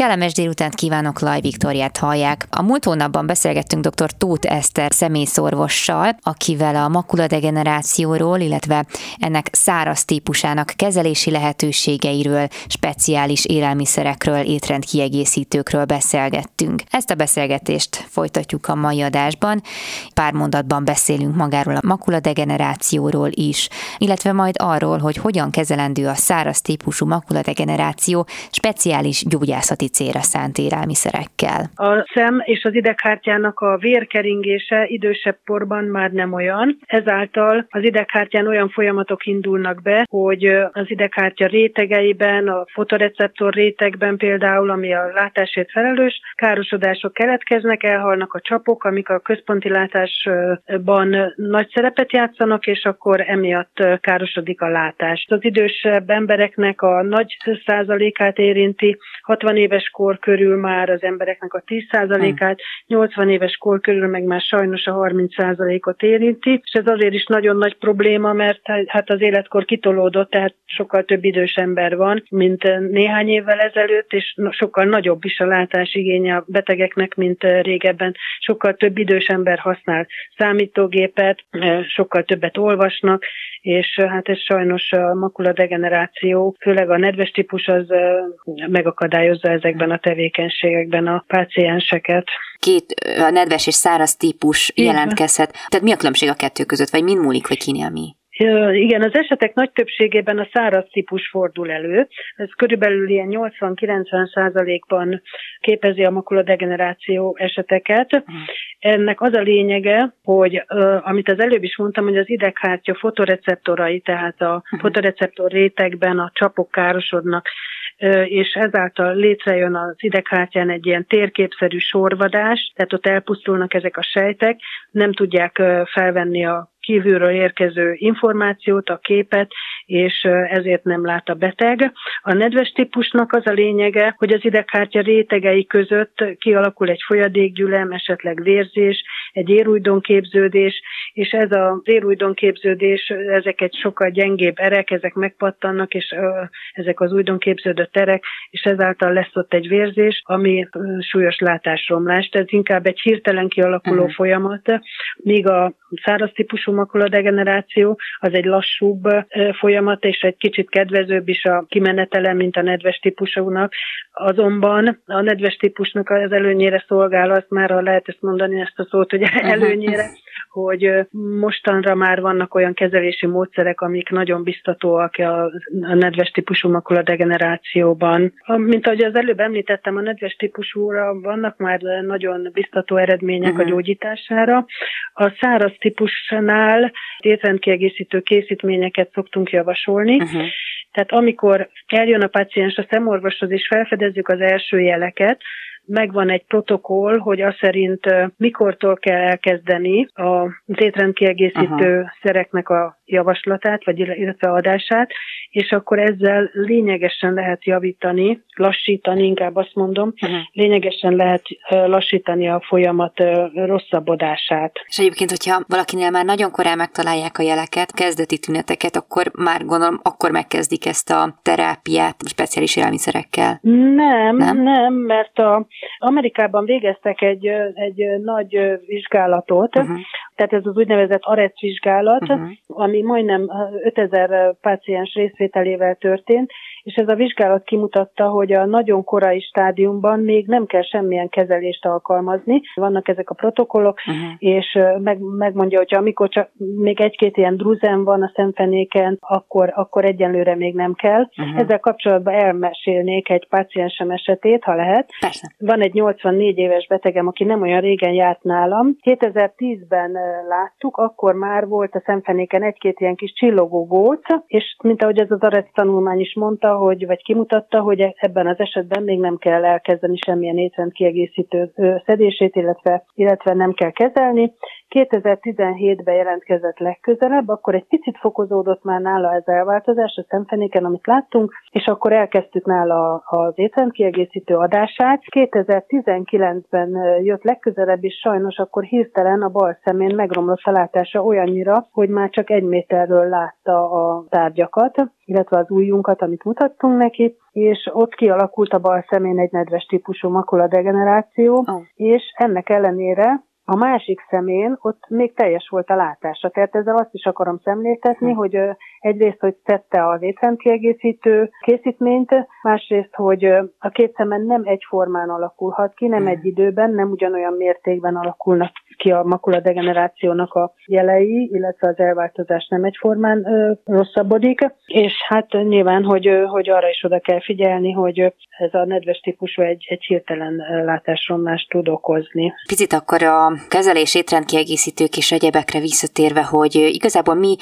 Kellemes délutánt kívánok, Laj Viktoriát hallják. A múlt hónapban beszélgettünk dr. Tóth Eszter személyszorvossal, akivel a makuladegenerációról, illetve ennek száraz típusának kezelési lehetőségeiről, speciális élelmiszerekről, étrendkiegészítőkről beszélgettünk. Ezt a beszélgetést folytatjuk a mai adásban. Pár mondatban beszélünk magáról a makuladegenerációról is, illetve majd arról, hogy hogyan kezelendő a száraz típusú makuladegeneráció speciális gyógyászati célra szánt élelmiszerekkel. A szem és az ideghártyának a vérkeringése idősebb korban már nem olyan. Ezáltal az ideghártyán olyan folyamatok indulnak be, hogy az ideghártya rétegeiben, a fotoreceptor rétegben például, ami a látásért felelős, károsodások keletkeznek, elhalnak a csapok, amik a központi látásban nagy szerepet játszanak, és akkor emiatt károsodik a látás. Az idősebb embereknek a nagy százalékát érinti, 60 éves éves kor körül már az embereknek a 10%-át, 80 éves kor körül meg már sajnos a 30%-ot érinti, és ez azért is nagyon nagy probléma, mert hát az életkor kitolódott, tehát sokkal több idős ember van, mint néhány évvel ezelőtt, és sokkal nagyobb is a látásigénye a betegeknek, mint régebben. Sokkal több idős ember használ számítógépet, sokkal többet olvasnak, és hát ez sajnos a makuladegeneráció, főleg a nedves típus az megakadályozza ezekben a tevékenységekben a pácienseket. Két a nedves és száraz típus jelentkezhet. Tehát mi a különbség a kettő között, vagy mind múlik, hogy kinél mi? Igen, az esetek nagy többségében a száraz típus fordul elő. Ez körülbelül ilyen 80-90 százalékban képezi a makuladegeneráció eseteket. Uh-huh. Ennek az a lényege, hogy amit az előbb is mondtam, hogy az ideghártya fotoreceptorai, tehát a uh-huh. fotoreceptor rétegben a csapok károsodnak, és ezáltal létrejön az ideghártyán egy ilyen térképszerű sorvadás, tehát ott elpusztulnak ezek a sejtek, nem tudják felvenni a kívülről érkező információt, a képet, és ezért nem lát a beteg. A nedves típusnak az a lényege, hogy az ideghártya rétegei között kialakul egy folyadékgyülem, esetleg vérzés, egy érújdonképződés, és ez az érújdonképződés, ezek egy sokkal gyengébb erek, ezek megpattannak, és ezek az újdonképződött erek, és ezáltal lesz ott egy vérzés, ami súlyos látásromlást. Ez inkább egy hirtelen kialakuló uh-huh. folyamat, míg a száraz típusú makuladegeneráció az egy lassúbb folyamat, és egy kicsit kedvezőbb is a kimenetele, mint a nedves típusúnak. Azonban a nedves típusnak az előnyére szolgál, azt már ha lehet ezt mondani, ezt a szót, hogy előnyére, hogy mostanra már vannak olyan kezelési módszerek, amik nagyon biztatóak a, nedves típusú makuladegenerációban. Mint ahogy az előbb említettem, a nedves típusúra vannak már nagyon biztató eredmények uh-huh. a gyógyítására. A száraz típusnál étrendkiegészítő készítményeket szoktunk javasolni. Uh-huh. Tehát amikor eljön a paciens a szemorvoshoz, és felfedezzük az első jeleket, megvan egy protokoll, hogy az szerint mikortól kell elkezdeni a étrendkiegészítő Aha. szereknek a javaslatát, vagy illetve adását, és akkor ezzel lényegesen lehet javítani, lassítani, inkább azt mondom, uh-huh. lényegesen lehet lassítani a folyamat rosszabbodását. És egyébként, hogyha valakinél már nagyon korán megtalálják a jeleket, kezdeti tüneteket, akkor már gondolom, akkor megkezdik ezt a terápiát speciális élelmiszerekkel. Nem, nem, nem mert a Amerikában végeztek egy, egy nagy vizsgálatot, uh-huh. tehát ez az úgynevezett AREC vizsgálat, uh-huh. ami majdnem 5000 páciens részvételével történt, és ez a vizsgálat kimutatta, hogy a nagyon korai stádiumban még nem kell semmilyen kezelést alkalmazni. Vannak ezek a protokollok, uh-huh. és meg, megmondja, hogy amikor csak még egy-két ilyen druzen van a szemfenéken, akkor, akkor egyenlőre még nem kell. Uh-huh. Ezzel kapcsolatban elmesélnék egy páciensem esetét, ha lehet. Persze. Van egy 84 éves betegem, aki nem olyan régen járt nálam. 2010-ben láttuk, akkor már volt a szemfenéken egy-két ilyen kis csillogó góc, és mint ahogy ez az AREC tanulmány is mondta, hogy, vagy kimutatta, hogy ebben az esetben még nem kell elkezdeni semmilyen étrend kiegészítő szedését, illetve, illetve nem kell kezelni. 2017-ben jelentkezett legközelebb, akkor egy picit fokozódott már nála ez elváltozás a szemfenéken, amit láttunk, és akkor elkezdtük nála az étrendkiegészítő adását. 2019-ben jött legközelebb, és sajnos akkor hirtelen a bal szemén megromlott a látása olyannyira, hogy már csak egy méterről látta a tárgyakat, illetve az ujjunkat, amit mutattunk neki, és ott kialakult a bal szemén egy nedves típusú makuladegeneráció, oh. és ennek ellenére a másik szemén ott még teljes volt a látása. Tehát ezzel azt is akarom szemléltetni, hm. hogy egyrészt, hogy tette az étrendkiegészítő készítményt, másrészt, hogy a két szemen nem egyformán alakulhat ki, nem hm. egy időben, nem ugyanolyan mértékben alakulnak ki a makuladegenerációnak a jelei, illetve az elváltozás nem egyformán ö, rosszabbodik, és hát nyilván, hogy, hogy arra is oda kell figyelni, hogy ez a nedves típusú egy, egy hirtelen látásromlást tud okozni. Picit akkor a kezelés étrendkiegészítők és egyebekre visszatérve, hogy igazából mi,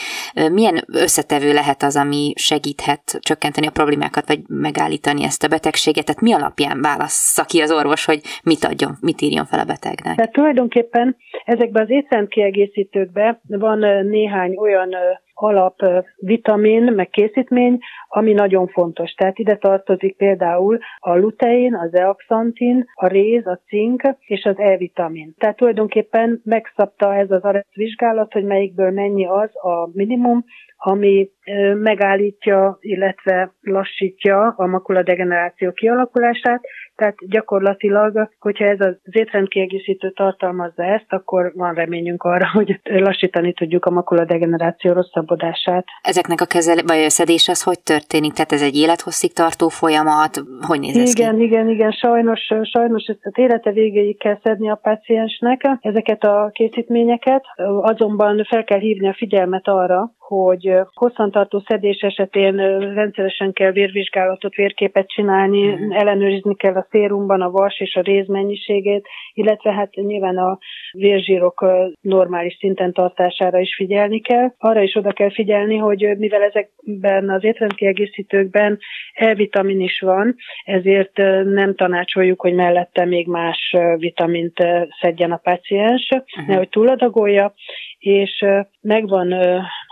milyen összetevő lehet az, ami segíthet csökkenteni a problémákat, vagy megállítani ezt a betegséget? Tehát mi alapján válassza ki az orvos, hogy mit adjon, mit írjon fel a betegnek? Tehát tulajdonképpen ezekben az étrendkiegészítőkben van néhány olyan alap vitamin, meg készítmény, ami nagyon fontos. Tehát ide tartozik például a lutein, az eaxantin, a réz, a cink és az E-vitamin. Tehát tulajdonképpen megszabta ez az arec vizsgálat, hogy melyikből mennyi az a minimum, ami megállítja, illetve lassítja a makuladegeneráció kialakulását, tehát gyakorlatilag, hogyha ez az étrendkiegészítő tartalmazza ezt, akkor van reményünk arra, hogy lassítani tudjuk a makuladegeneráció rosszabbodását. Ezeknek a kezel vagy a szedés az hogy történik? Tehát ez egy élethosszig tartó folyamat? Hogy néz ez Igen, ki? igen, igen. Sajnos, sajnos ezt az élete végéig kell szedni a páciensnek ezeket a készítményeket, azonban fel kell hívni a figyelmet arra, hogy hosszantartó szedés esetén rendszeresen kell vérvizsgálatot, vérképet csinálni, mm. ellenőrizni kell a szérumban a vas és a réz mennyiségét, illetve hát nyilván a vérzsírok normális szinten tartására is figyelni kell. Arra is oda kell figyelni, hogy mivel ezekben az étrendkiegészítőkben E-vitamin is van, ezért nem tanácsoljuk, hogy mellette még más vitamint szedjen a paciens, uh-huh. nehogy túladagolja, és megvan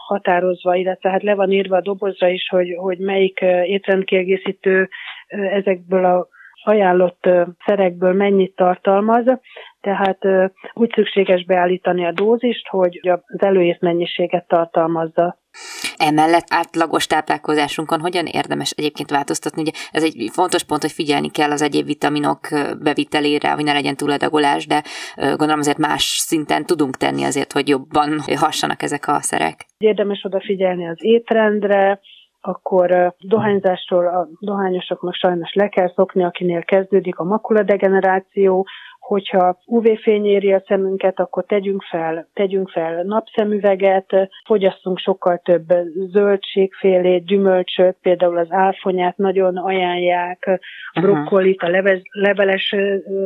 határozva, illetve hát le van írva a dobozra is, hogy, hogy melyik étrendkiegészítő ezekből a ajánlott szerekből mennyit tartalmaz, tehát úgy szükséges beállítani a dózist, hogy az előírt mennyiséget tartalmazza. Emellett átlagos táplálkozásunkon hogyan érdemes egyébként változtatni? Ugye ez egy fontos pont, hogy figyelni kell az egyéb vitaminok bevitelére, hogy ne legyen túladagolás, de gondolom azért más szinten tudunk tenni azért, hogy jobban hassanak ezek a szerek. Érdemes odafigyelni az étrendre, akkor dohányzásról a dohányosoknak sajnos le kell szokni, akinél kezdődik a makuladegeneráció, hogyha UV-fény éri a szemünket, akkor tegyünk fel, tegyünk fel napszemüveget, fogyasszunk sokkal több zöldségfélét, gyümölcsöt, például az álfonyát nagyon ajánlják, a brokkolit, a leves, leveles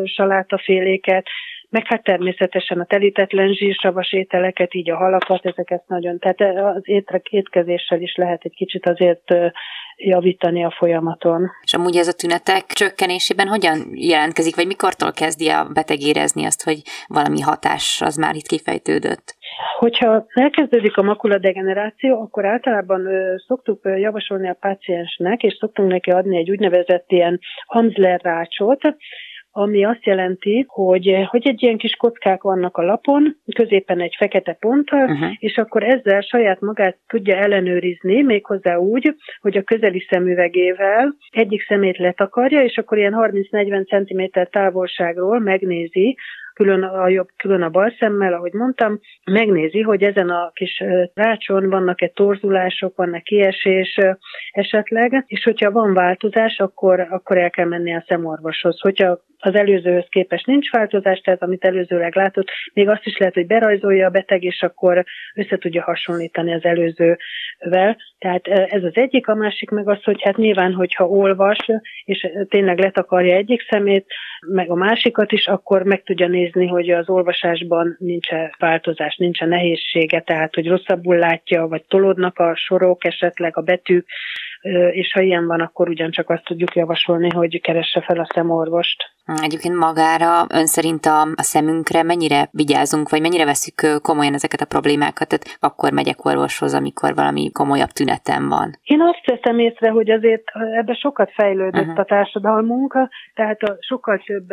salátaféléket, meg hát természetesen a telítetlen zsírsavas ételeket, így a halakat, ezeket nagyon, tehát az étrek étkezéssel is lehet egy kicsit azért javítani a folyamaton. És amúgy ez a tünetek csökkenésében hogyan jelentkezik, vagy mikortól kezdi a beteg érezni azt, hogy valami hatás az már itt kifejtődött? Hogyha elkezdődik a makuladegeneráció, akkor általában ö, szoktuk ö, javasolni a páciensnek, és szoktunk neki adni egy úgynevezett ilyen Amsler rácsot, ami azt jelenti, hogy, hogy egy ilyen kis kockák vannak a lapon, középen egy fekete ponttal, uh-huh. és akkor ezzel saját magát tudja ellenőrizni, méghozzá úgy, hogy a közeli szemüvegével egyik szemét letakarja, és akkor ilyen 30-40 cm távolságról megnézi, külön a jobb, külön a bal szemmel, ahogy mondtam, megnézi, hogy ezen a kis rácson vannak-e torzulások, vannak kiesés esetleg, és hogyha van változás, akkor, akkor el kell menni a szemorvoshoz. Hogyha az előzőhöz képest nincs változás, tehát amit előzőleg látott, még azt is lehet, hogy berajzolja a beteg, és akkor össze tudja hasonlítani az előzővel. Tehát ez az egyik, a másik meg az, hogy hát nyilván, hogyha olvas, és tényleg letakarja egyik szemét, meg a másikat is, akkor meg tudja nézni, hogy az olvasásban nincs változás, nincs nehézsége, tehát hogy rosszabbul látja, vagy tolódnak a sorok, esetleg a betűk, és ha ilyen van, akkor ugyancsak azt tudjuk javasolni, hogy keresse fel a szemorvost. Egyébként magára ön szerint a, a szemünkre mennyire vigyázunk, vagy mennyire veszük komolyan ezeket a problémákat, tehát akkor megyek orvoshoz, amikor valami komolyabb tünetem van? Én azt veszem észre, hogy azért ebbe sokat fejlődött uh-huh. a társadalmunk, tehát a sokkal több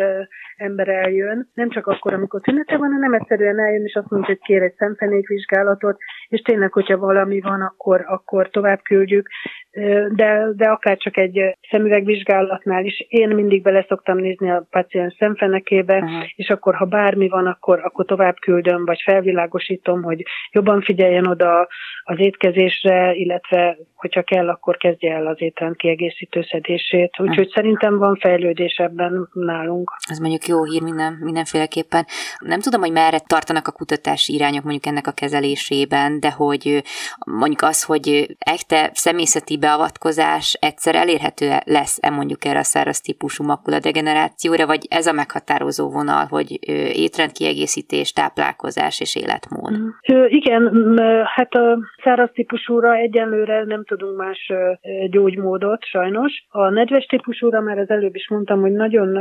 ember eljön, nem csak akkor, amikor tünete van, hanem egyszerűen eljön, és azt mondja, hogy kér egy szemfenékvizsgálatot, és tényleg, hogyha valami van, akkor, akkor tovább küldjük, de, de akár csak egy szemüvegvizsgálatnál is, én mindig bele szoktam nézni a paciens szemfenekébe, uh-huh. és akkor, ha bármi van, akkor, akkor tovább küldöm, vagy felvilágosítom, hogy jobban figyeljen oda az étkezésre, illetve hogyha kell, akkor kezdje el az étrend kiegészítő szedését. Úgyhogy uh-huh. szerintem van fejlődés ebben nálunk. Ez mondjuk jó hír minden, mindenféleképpen. Nem tudom, hogy merre tartanak a kutatási irányok mondjuk ennek a kezelésében, de hogy mondjuk az, hogy echte személyzeti beavatkozás egyszer elérhető lesz-e mondjuk erre a száraz típusú makuladegenerációra, vagy ez a meghatározó vonal, hogy étrendkiegészítés, táplálkozás és életmód? Igen, hát a száraz típusúra egyenlőre nem tudunk más gyógymódot, sajnos. A nedves típusúra már az előbb is mondtam, hogy nagyon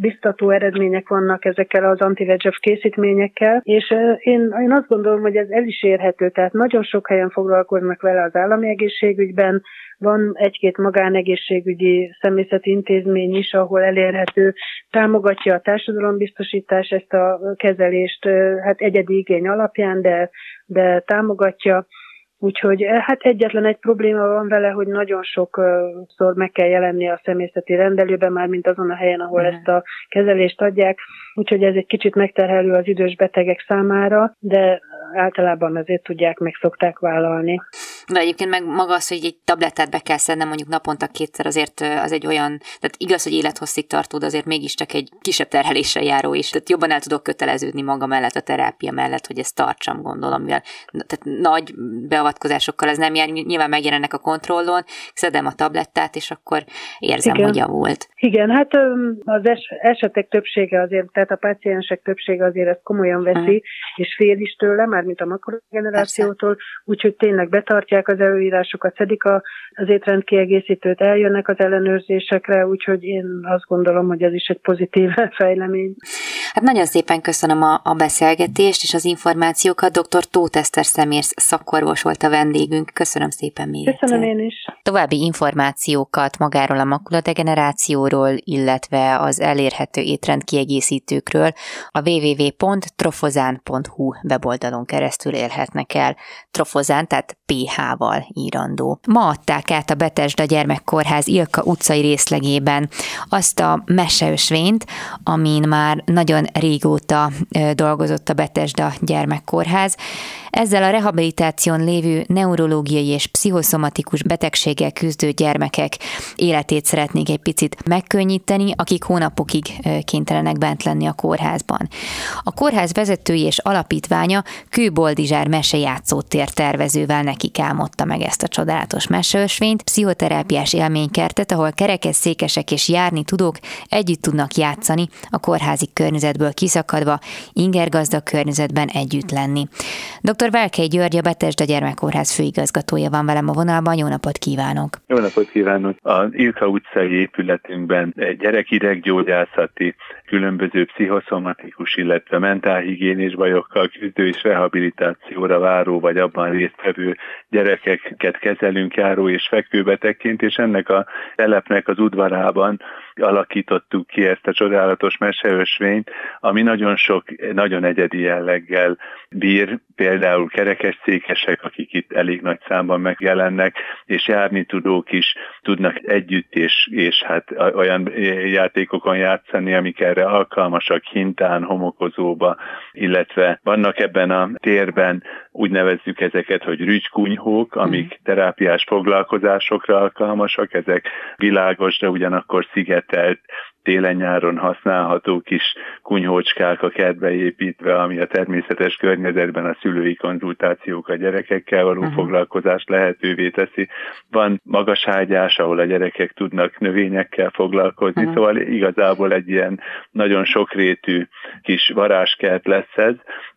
biztató eredmények vannak ezekkel az anti készítményekkel, és én, én azt gondolom, hogy ez el is érhető, tehát nagyon sok helyen foglalkoznak vele az állami egészségügyben, van egy-két magánegészségügyi személyzeti intézmény is, ahol elérhető, támogatja a társadalombiztosítás ezt a kezelést, hát egyedi igény alapján, de, de támogatja. Úgyhogy hát egyetlen egy probléma van vele, hogy nagyon sokszor meg kell jelenni a személyzeti rendelőben, már mint azon a helyen, ahol uh-huh. ezt a kezelést adják. Úgyhogy ez egy kicsit megterhelő az idős betegek számára, de általában azért tudják, meg szokták vállalni. De egyébként meg maga az, hogy egy tablettát be kell szednem mondjuk naponta kétszer, azért az egy olyan, tehát igaz, hogy élethosszig tartó, de azért mégiscsak egy kisebb terheléssel járó is. Tehát jobban el tudok köteleződni maga mellett, a terápia mellett, hogy ezt tartsam, gondolom, mivel tehát nagy beavatkozásokkal ez nem jár, nyilván megjelennek a kontrollon, szedem a tablettát, és akkor érzem, Igen. hogy javult. Igen, hát az esetek többsége azért, tehát a páciensek többsége azért ezt komolyan veszi, hmm. és fél is tőle, mármint a makrogenerációtól, úgyhogy tényleg betartják az előírásokat, szedik a, az étrendkiegészítőt, eljönnek az ellenőrzésekre, úgyhogy én azt gondolom, hogy ez is egy pozitív fejlemény. Hát nagyon szépen köszönöm a, a beszélgetést és az információkat. Dr. Tóth Eszter szemész szakkorvos volt a vendégünk. Köszönöm szépen még Köszönöm egyszer. én is. További információkat magáról a makuladegenerációról, illetve az elérhető étrendkiegészítőkről a www.trofozán.hu weboldalon keresztül élhetnek el. Trofozán, tehát PH-val írandó. Ma adták át a Betesda Gyermekkórház Ilka utcai részlegében azt a meseösvényt, amin már nagyon régóta dolgozott a Betesda Gyermekkórház. Ezzel a rehabilitáción lévő neurológiai és pszichoszomatikus betegséggel küzdő gyermekek életét szeretnék egy picit megkönnyíteni, akik hónapokig kénytelenek bent lenni a kórházban. A kórház vezetői és alapítványa Kőboldizsár mesejátszótér tervezővel nekik álmodta meg ezt a csodálatos meseösvényt, pszichoterápiás élménykertet, ahol kerekesszékesek és járni tudók együtt tudnak játszani a kórházi környezetből kiszakadva, ingergazdag környezetben együtt lenni. Dr. Dr. Velkei György, a Betesda Gyermekkórház főigazgatója van velem a vonalban. Jó napot kívánok! Jó napot kívánok! A Ilka utcai épületünkben egy gyerekideggyógyászati, különböző pszichoszomatikus, illetve mentálhigiénés bajokkal küzdő és rehabilitációra váró, vagy abban résztvevő gyerekeket kezelünk járó és fekvőbetegként, és ennek a telepnek az udvarában alakítottuk ki ezt a csodálatos meseösvényt, ami nagyon sok, nagyon egyedi jelleggel bír, például kerekesszékesek, akik itt elég nagy számban megjelennek, és járni tudók is tudnak együtt, és, és hát olyan játékokon játszani, amik erre alkalmasak, hintán, homokozóba, illetve vannak ebben a térben, úgy nevezzük ezeket, hogy rügykunyhók, amik mhm. terápiás foglalkozásokra alkalmasak, ezek világos, de ugyanakkor szigetelt télen-nyáron használható kis kunyhócskák a kertbe építve, ami a természetes környezetben a szülői konzultációk a gyerekekkel való uh-huh. foglalkozást lehetővé teszi. Van magaságyás, ahol a gyerekek tudnak növényekkel foglalkozni, uh-huh. szóval igazából egy ilyen nagyon sokrétű kis varázskert lesz ez,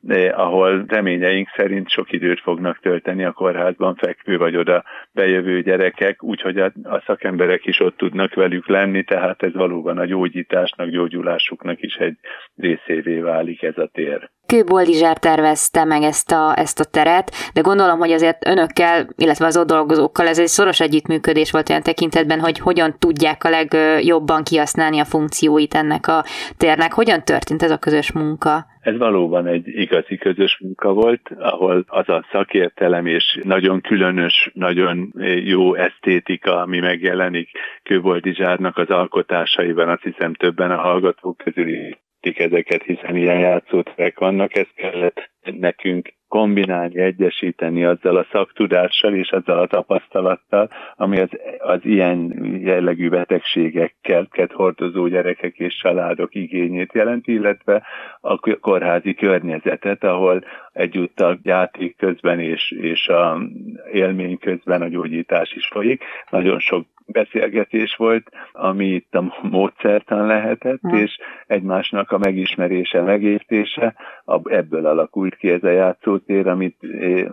eh, ahol reményeink szerint sok időt fognak tölteni a kórházban fekvő vagy oda bejövő gyerekek, úgyhogy a, a szakemberek is ott tudnak velük lenni, tehát ez valóban a gyógyításnak, gyógyulásuknak is egy részévé válik ez a tér. Kőboldizsár tervezte meg ezt a, ezt a teret, de gondolom, hogy azért önökkel, illetve az ott dolgozókkal ez egy szoros együttműködés volt olyan tekintetben, hogy hogyan tudják a legjobban kihasználni a funkcióit ennek a térnek. Hogyan történt ez a közös munka? Ez valóban egy igazi közös munka volt, ahol az a szakértelem és nagyon különös, nagyon jó esztétika, ami megjelenik Kőboldizsárnak az alkotásaiban, azt hiszem többen a hallgatók közül ezeket, hiszen ilyen játszóterek vannak, ezt kellett nekünk kombinálni, egyesíteni azzal a szaktudással és azzal a tapasztalattal, ami az, az ilyen jellegű betegségekkel hordozó gyerekek és családok igényét jelenti, illetve a kórházi környezetet, ahol egyúttal játék közben és, és a élmény közben a gyógyítás is folyik. Nagyon sok beszélgetés volt, ami itt a módszertan lehetett, hmm. és egymásnak a megismerése, megértése, ebből alakult ki ez a játszótér, amit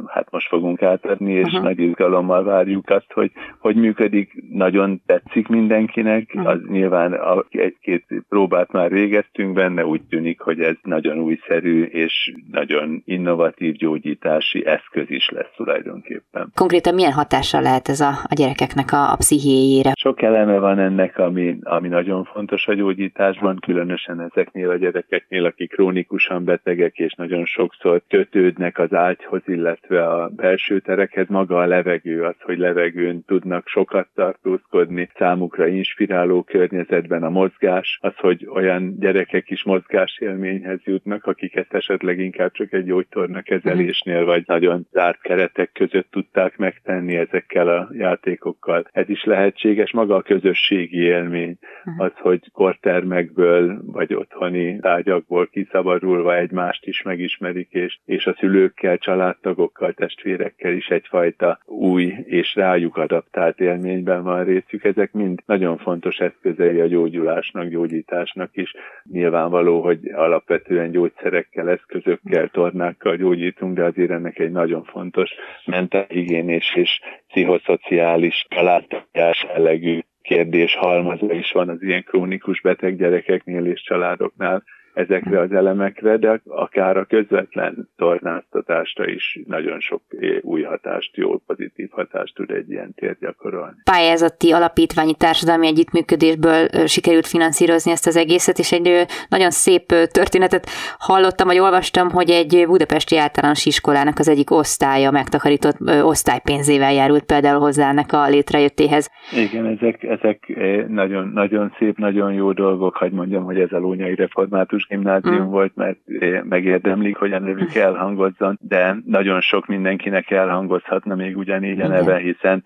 hát most fogunk átadni, és uh-huh. nagy izgalommal várjuk azt, hogy hogy működik, nagyon tetszik mindenkinek, uh-huh. az nyilván egy-két próbát már végeztünk benne, úgy tűnik, hogy ez nagyon újszerű és nagyon innovatív gyógyítási eszköz is lesz tulajdonképpen. Konkrétan milyen hatással lehet ez a, a gyerekeknek a, a pszichéjére? Sok eleme van ennek, ami, ami nagyon fontos a gyógyításban, különösen ezeknél a gyerekeknél, akik krónikusan betegek és nagyon sokszor kötődnek az ágyhoz, illetve a belső terekhez. Maga a levegő, az, hogy levegőn tudnak sokat tartózkodni, számukra inspiráló környezetben a mozgás, az, hogy olyan gyerekek is mozgásélményhez jutnak, akiket esetleg inkább csak egy gyógytorna kezelésnél, vagy nagyon zárt keretek között tudták megtenni ezekkel a játékokkal. Ez is lehetséges, maga a közösségi élmény, az, hogy kortermekből vagy otthoni ágyakból kiszabadulva egymást is megismerik, és, és a szülőkkel, családtagokkal, testvérekkel is egyfajta új és rájuk adaptált élményben van részük. Ezek mind nagyon fontos eszközei a gyógyulásnak, gyógyításnak is. Nyilvánvaló, hogy alapvetően gyógyszerekkel, eszközökkel, tornákkal gyógyítunk, de azért ennek egy nagyon fontos mentálhigiénés és pszichoszociális családtartás jellegű kérdés halmaza is van az ilyen krónikus beteg gyerekeknél és családoknál, ezekre az elemekre, de akár a közvetlen tornáztatásra is nagyon sok új hatást, jó pozitív hatást tud egy ilyen tér gyakorolni. Pályázati alapítványi társadalmi együttműködésből sikerült finanszírozni ezt az egészet, és egy nagyon szép történetet hallottam, vagy olvastam, hogy egy budapesti általános iskolának az egyik osztálya megtakarított osztálypénzével járult például hozzá ennek a létrejöttéhez. Igen, ezek, ezek nagyon, nagyon szép, nagyon jó dolgok, hogy mondjam, hogy ez a Lónyai Református katolikus gimnázium mm. volt, mert megérdemlik, hogy a nevük elhangozzon, de nagyon sok mindenkinek elhangozhatna még ugyanígy a neve, hiszen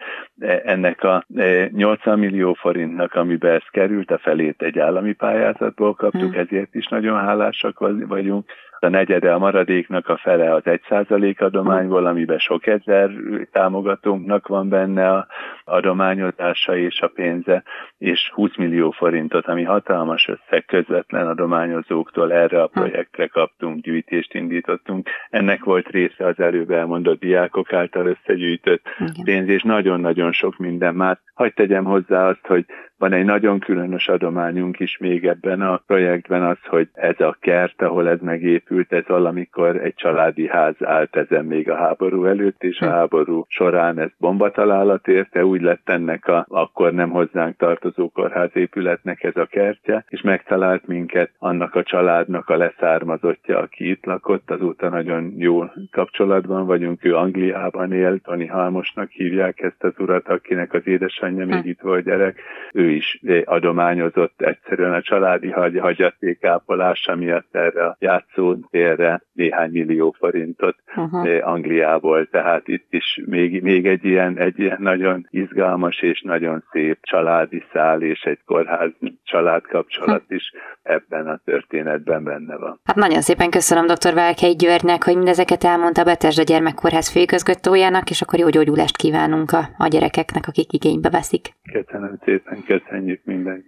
ennek a 80 e, millió forintnak, amiben ez került, a felét egy állami pályázatból kaptuk, mm. ezért is nagyon hálásak vagyunk a negyede a maradéknak a fele az egy százalék adományból, amiben sok ezer támogatónknak van benne a adományozása és a pénze, és 20 millió forintot, ami hatalmas összeg közvetlen adományozóktól erre a projektre kaptunk, gyűjtést indítottunk. Ennek volt része az előbb elmondott diákok által összegyűjtött pénz, és nagyon-nagyon sok minden már. Hagy tegyem hozzá azt, hogy van egy nagyon különös adományunk is még ebben a projektben az, hogy ez a kert, ahol ez megépült, ez valamikor egy családi ház állt ezen még a háború előtt, és a hm. háború során ez bombatalálat érte, úgy lett ennek a akkor nem hozzánk tartozó kórházépületnek ez a kertje, és megtalált minket annak a családnak a leszármazottja, aki itt lakott, azóta nagyon jó kapcsolatban vagyunk, ő Angliában élt, Tony Halmosnak hívják ezt az urat, akinek az édesanyja még hm. itt volt gyerek, ő is adományozott egyszerűen a családi hagyaték ápolása miatt erre a játszó Térre néhány millió forintot uh-huh. Angliából, tehát itt is még, még egy, ilyen, egy ilyen nagyon izgalmas és nagyon szép családi szál és egy kórház család kapcsolat hm. is ebben a történetben benne van. Hát nagyon szépen köszönöm dr. Velkei Györgynek, hogy mindezeket elmondta a Betesda Gyermekkórház főigazgatójának, és akkor jó gyógyulást kívánunk a, a gyerekeknek, akik igénybe veszik. Köszönöm szépen, köszönjük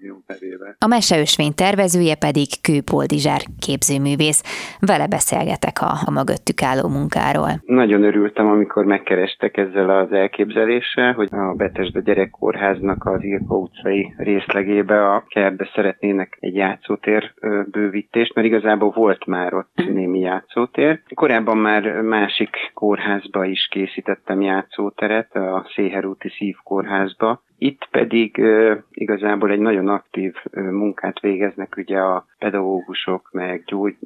jó nevébe. A meseösvény tervezője pedig Kőpoldizsár képzőművész. Vele beszélgetek a, a mögöttük álló munkáról. Nagyon örültem, amikor megkerestek ezzel az elképzeléssel, hogy a Betesda Gyerekkórháznak az Ilka utcai részlegébe a kertbe szeretnének egy játszótér bővítést, mert igazából volt már ott mhm. némi játszótér. Korábban már másik kórházba is készítettem játszóteret, a Széherúti Szívkórházba, itt pedig uh, igazából egy nagyon aktív uh, munkát végeznek ugye a pedagógusok, meg gyógy,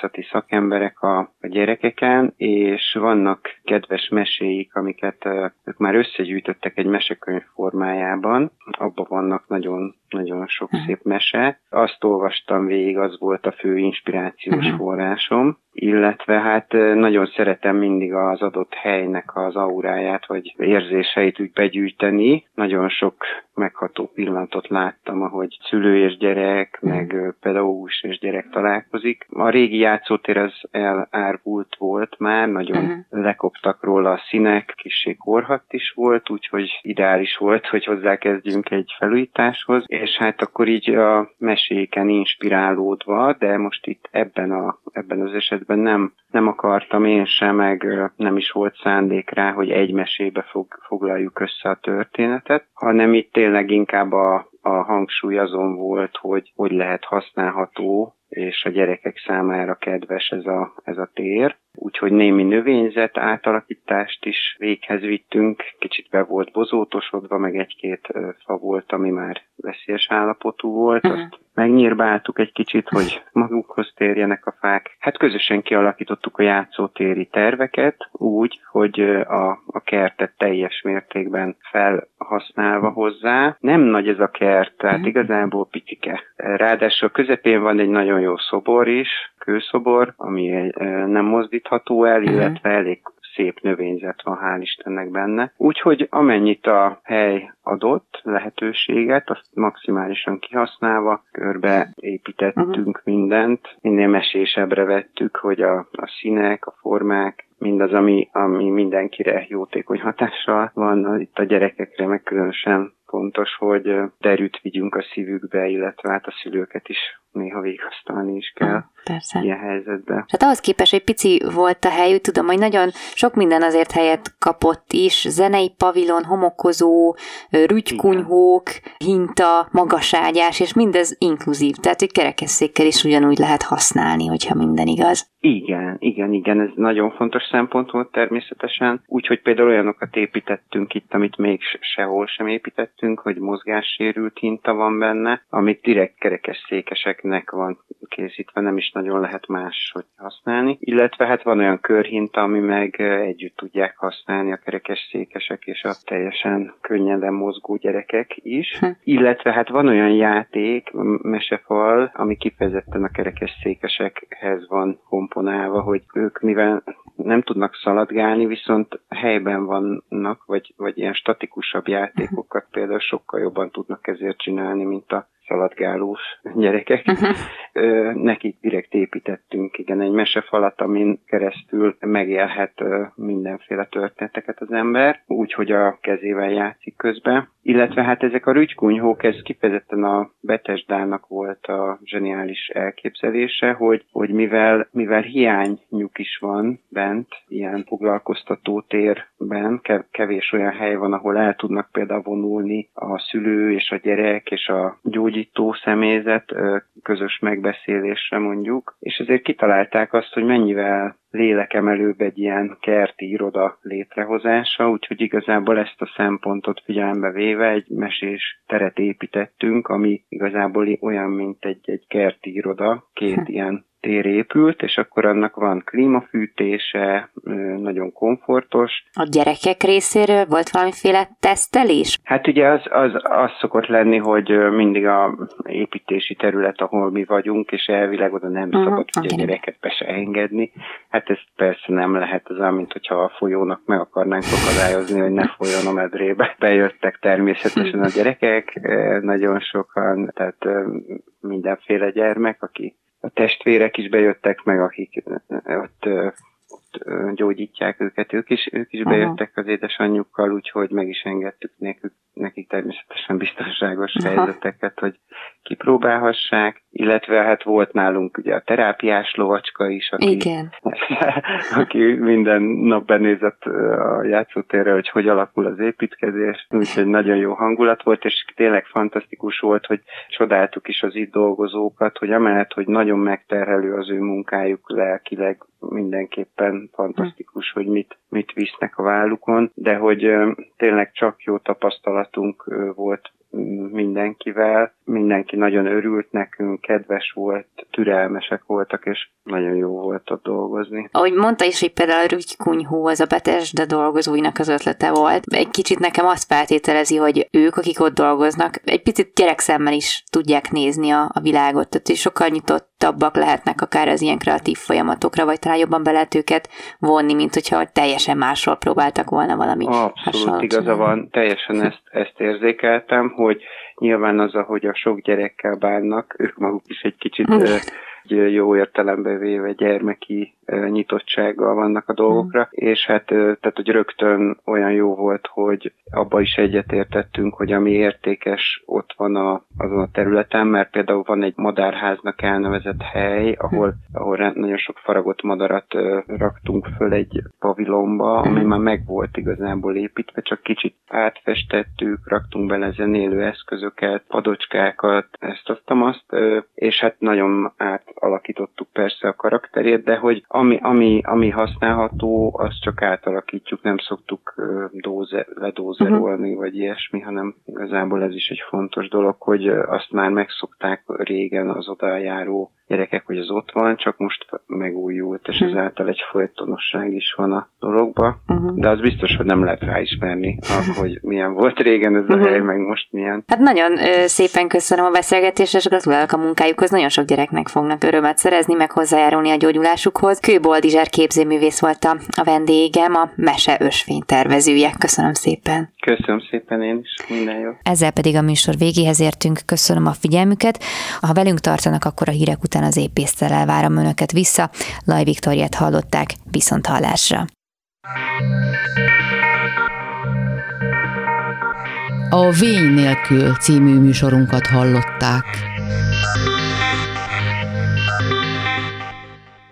gyógyászati szakemberek a, a gyerekeken, és vannak kedves meséik, amiket ők már összegyűjtöttek egy mesekönyv formájában. Abban vannak nagyon, nagyon sok uh-huh. szép mese. Azt olvastam végig, az volt a fő inspirációs uh-huh. forrásom illetve hát nagyon szeretem mindig az adott helynek az auráját, vagy érzéseit úgy begyűjteni. Nagyon sok megható pillanatot láttam, ahogy szülő és gyerek, mm. meg pedagógus és gyerek találkozik. A régi játszótér az elárvult volt már, nagyon uh-huh. lekoptak róla a színek, kissé korhat is volt, úgyhogy ideális volt, hogy hozzákezdjünk egy felújításhoz, és hát akkor így a meséken inspirálódva, de most itt ebben, a, ebben az esetben nem, nem akartam én sem, meg nem is volt szándék rá, hogy egy mesébe fog, foglaljuk össze a történetet, hanem itt tényleg inkább a, a hangsúly azon volt, hogy hogy lehet használható és a gyerekek számára kedves ez a, ez a tér. Úgyhogy némi növényzet átalakítást is véghez vittünk, kicsit be volt bozótosodva, meg egy-két fa volt, ami már veszélyes állapotú volt, uh-huh. azt megnyírbáltuk egy kicsit, hogy magukhoz térjenek a fák. Hát közösen kialakítottuk a játszótéri terveket úgy, hogy a, a kertet teljes mértékben felhasználva hozzá. Nem nagy ez a kert, tehát uh-huh. igazából picike. Ráadásul a közepén van egy nagyon jó szobor is, kőszobor, ami nem mozdítható el, uh-huh. illetve elég szép növényzet van, hál' Istennek benne. Úgyhogy amennyit a hely adott lehetőséget, azt maximálisan kihasználva, körbe építettünk uh-huh. mindent, minél mesésebbre vettük, hogy a, a színek, a formák, mindaz, ami, ami mindenkire jótékony hatással van, itt a gyerekekre meg különösen fontos, hogy derűt vigyünk a szívükbe, illetve hát a szülőket is néha végigasztalni is kell Persze. ilyen helyzetben. Hát ahhoz képest, hogy pici volt a hely, úgy tudom, hogy nagyon sok minden azért helyet kapott is, zenei pavilon, homokozó, rügykunyhók, hinta, magaságyás, és mindez inkluzív, tehát hogy kerekesszékkel is ugyanúgy lehet használni, hogyha minden igaz. Igen, igen, igen, ez nagyon fontos szempont volt természetesen. Úgyhogy például olyanokat építettünk itt, amit még sehol sem építettünk, hogy mozgássérült hinta van benne, amit direkt kerekesszékeseknek van készítve, nem is nagyon lehet más, hogy használni. Illetve hát van olyan körhinta, ami meg együtt tudják használni a kerekes székesek és a teljesen könnyeden mozgó gyerekek is. Hm. Illetve hát van olyan játék, mesefal, ami kifejezetten a kerekes székesekhez van komponálva, hogy ők mivel nem tudnak szaladgálni, viszont helyben vannak, vagy, vagy ilyen statikusabb játékokat például sokkal jobban tudnak ezért csinálni, mint a szaladgálós gyerekek. Uh-huh. Nekik direkt építettünk, igen, egy mesefalat, amin keresztül megélhet mindenféle történeteket az ember, úgy, hogy a kezével játszik közben. Illetve hát ezek a rügykunyhók, ez kifejezetten a Betesdának volt a zseniális elképzelése, hogy, hogy mivel, mivel hiányuk is van bent, ilyen foglalkoztató térben, kevés olyan hely van, ahol el tudnak például vonulni a szülő és a gyerek és a gyógyító személyzet közös megbeszélésre mondjuk, és ezért kitalálták azt, hogy mennyivel lélekemelőbb egy ilyen kerti iroda létrehozása, úgyhogy igazából ezt a szempontot figyelembe véve egy mesés teret építettünk, ami igazából olyan, mint egy, egy kerti iroda, két ilyen tér épült, és akkor annak van klímafűtése, nagyon komfortos. A gyerekek részéről volt valamiféle tesztelés? Hát ugye az, az, az szokott lenni, hogy mindig a építési terület, ahol mi vagyunk, és elvileg oda nem uh-huh, szabad ugye okay. gyereket be se engedni. Hát ez persze nem lehet, az mint hogyha a folyónak meg akarnánk akadályozni, hogy ne folyjon a medrébe. Bejöttek természetesen a gyerekek, nagyon sokan, tehát mindenféle gyermek, aki a testvérek is bejöttek meg, akik ott gyógyítják őket, ők is, ők is bejöttek az édesanyjukkal, úgyhogy meg is engedtük nekik, nekik természetesen biztonságos Aha. helyzeteket, hogy kipróbálhassák, illetve hát volt nálunk ugye a terápiás lovacska is, aki, Igen. aki minden nap benézett a játszótérre, hogy hogy alakul az építkezés, úgyhogy nagyon jó hangulat volt, és tényleg fantasztikus volt, hogy csodáltuk is az itt dolgozókat, hogy amellett, hogy nagyon megterhelő az ő munkájuk lelkileg, mindenképpen fantasztikus, hogy mit, mit visznek a vállukon, de hogy tényleg csak jó tapasztalatunk volt mindenkivel. Mindenki nagyon örült nekünk, kedves volt, türelmesek voltak, és nagyon jó volt ott dolgozni. Ahogy mondta is, hogy például a Rügykunyhó az a Betesda dolgozóinak az ötlete volt. Egy kicsit nekem azt feltételezi, hogy ők, akik ott dolgoznak, egy picit gyerekszemmel is tudják nézni a, a világot, tehát sokkal nyitottabbak lehetnek akár az ilyen kreatív folyamatokra, vagy talán jobban be lehet őket vonni, mint hogyha teljesen másról próbáltak volna valami Abszolút igaza van, teljesen ezt, ezt érzékeltem, hogy nyilván az, ahogy a sok gyerekkel bánnak, ők maguk is egy kicsit jó értelembe véve gyermeki nyitottsággal vannak a dolgokra, mm. és hát tehát, hogy rögtön olyan jó volt, hogy abba is egyetértettünk, hogy ami értékes ott van a, azon a területen, mert például van egy madárháznak elnevezett hely, ahol, mm. ahol nagyon sok faragott madarat raktunk föl egy pavilonba, ami mm. már meg volt igazából építve, csak kicsit átfestettük, raktunk bele zenélő eszközöket, padocskákat, ezt azt, azt, és hát nagyon átalakítottuk persze a karakterét, de hogy ami, ami, ami használható, azt csak átalakítjuk, nem szoktuk dóze, ledózerolni, uh-huh. vagy ilyesmi, hanem igazából ez is egy fontos dolog, hogy azt már megszokták régen az odajáró gyerekek, hogy az ott van, csak most megújult, és uh-huh. ezáltal egy folytonosság is van a dologba. Uh-huh. De az biztos, hogy nem lehet ráismerni, hogy milyen volt régen ez a uh-huh. hely, meg most milyen. Hát nagyon ö, szépen köszönöm a beszélgetést, és gratulálok a munkájukhoz. Nagyon sok gyereknek fognak örömet szerezni, meg hozzájárulni a gyógyulásukhoz. Kőboldizsár képzőművész volt a, a vendégem, a Mese Ösvény tervezője. Köszönöm szépen. Köszönöm szépen én is, minden jó. Ezzel pedig a műsor végéhez értünk. Köszönöm a figyelmüket. Ha velünk tartanak, akkor a hírek után az épésztel várom önöket vissza. Laj Viktoriát hallották, viszont hallásra. A Vény nélkül című műsorunkat hallották.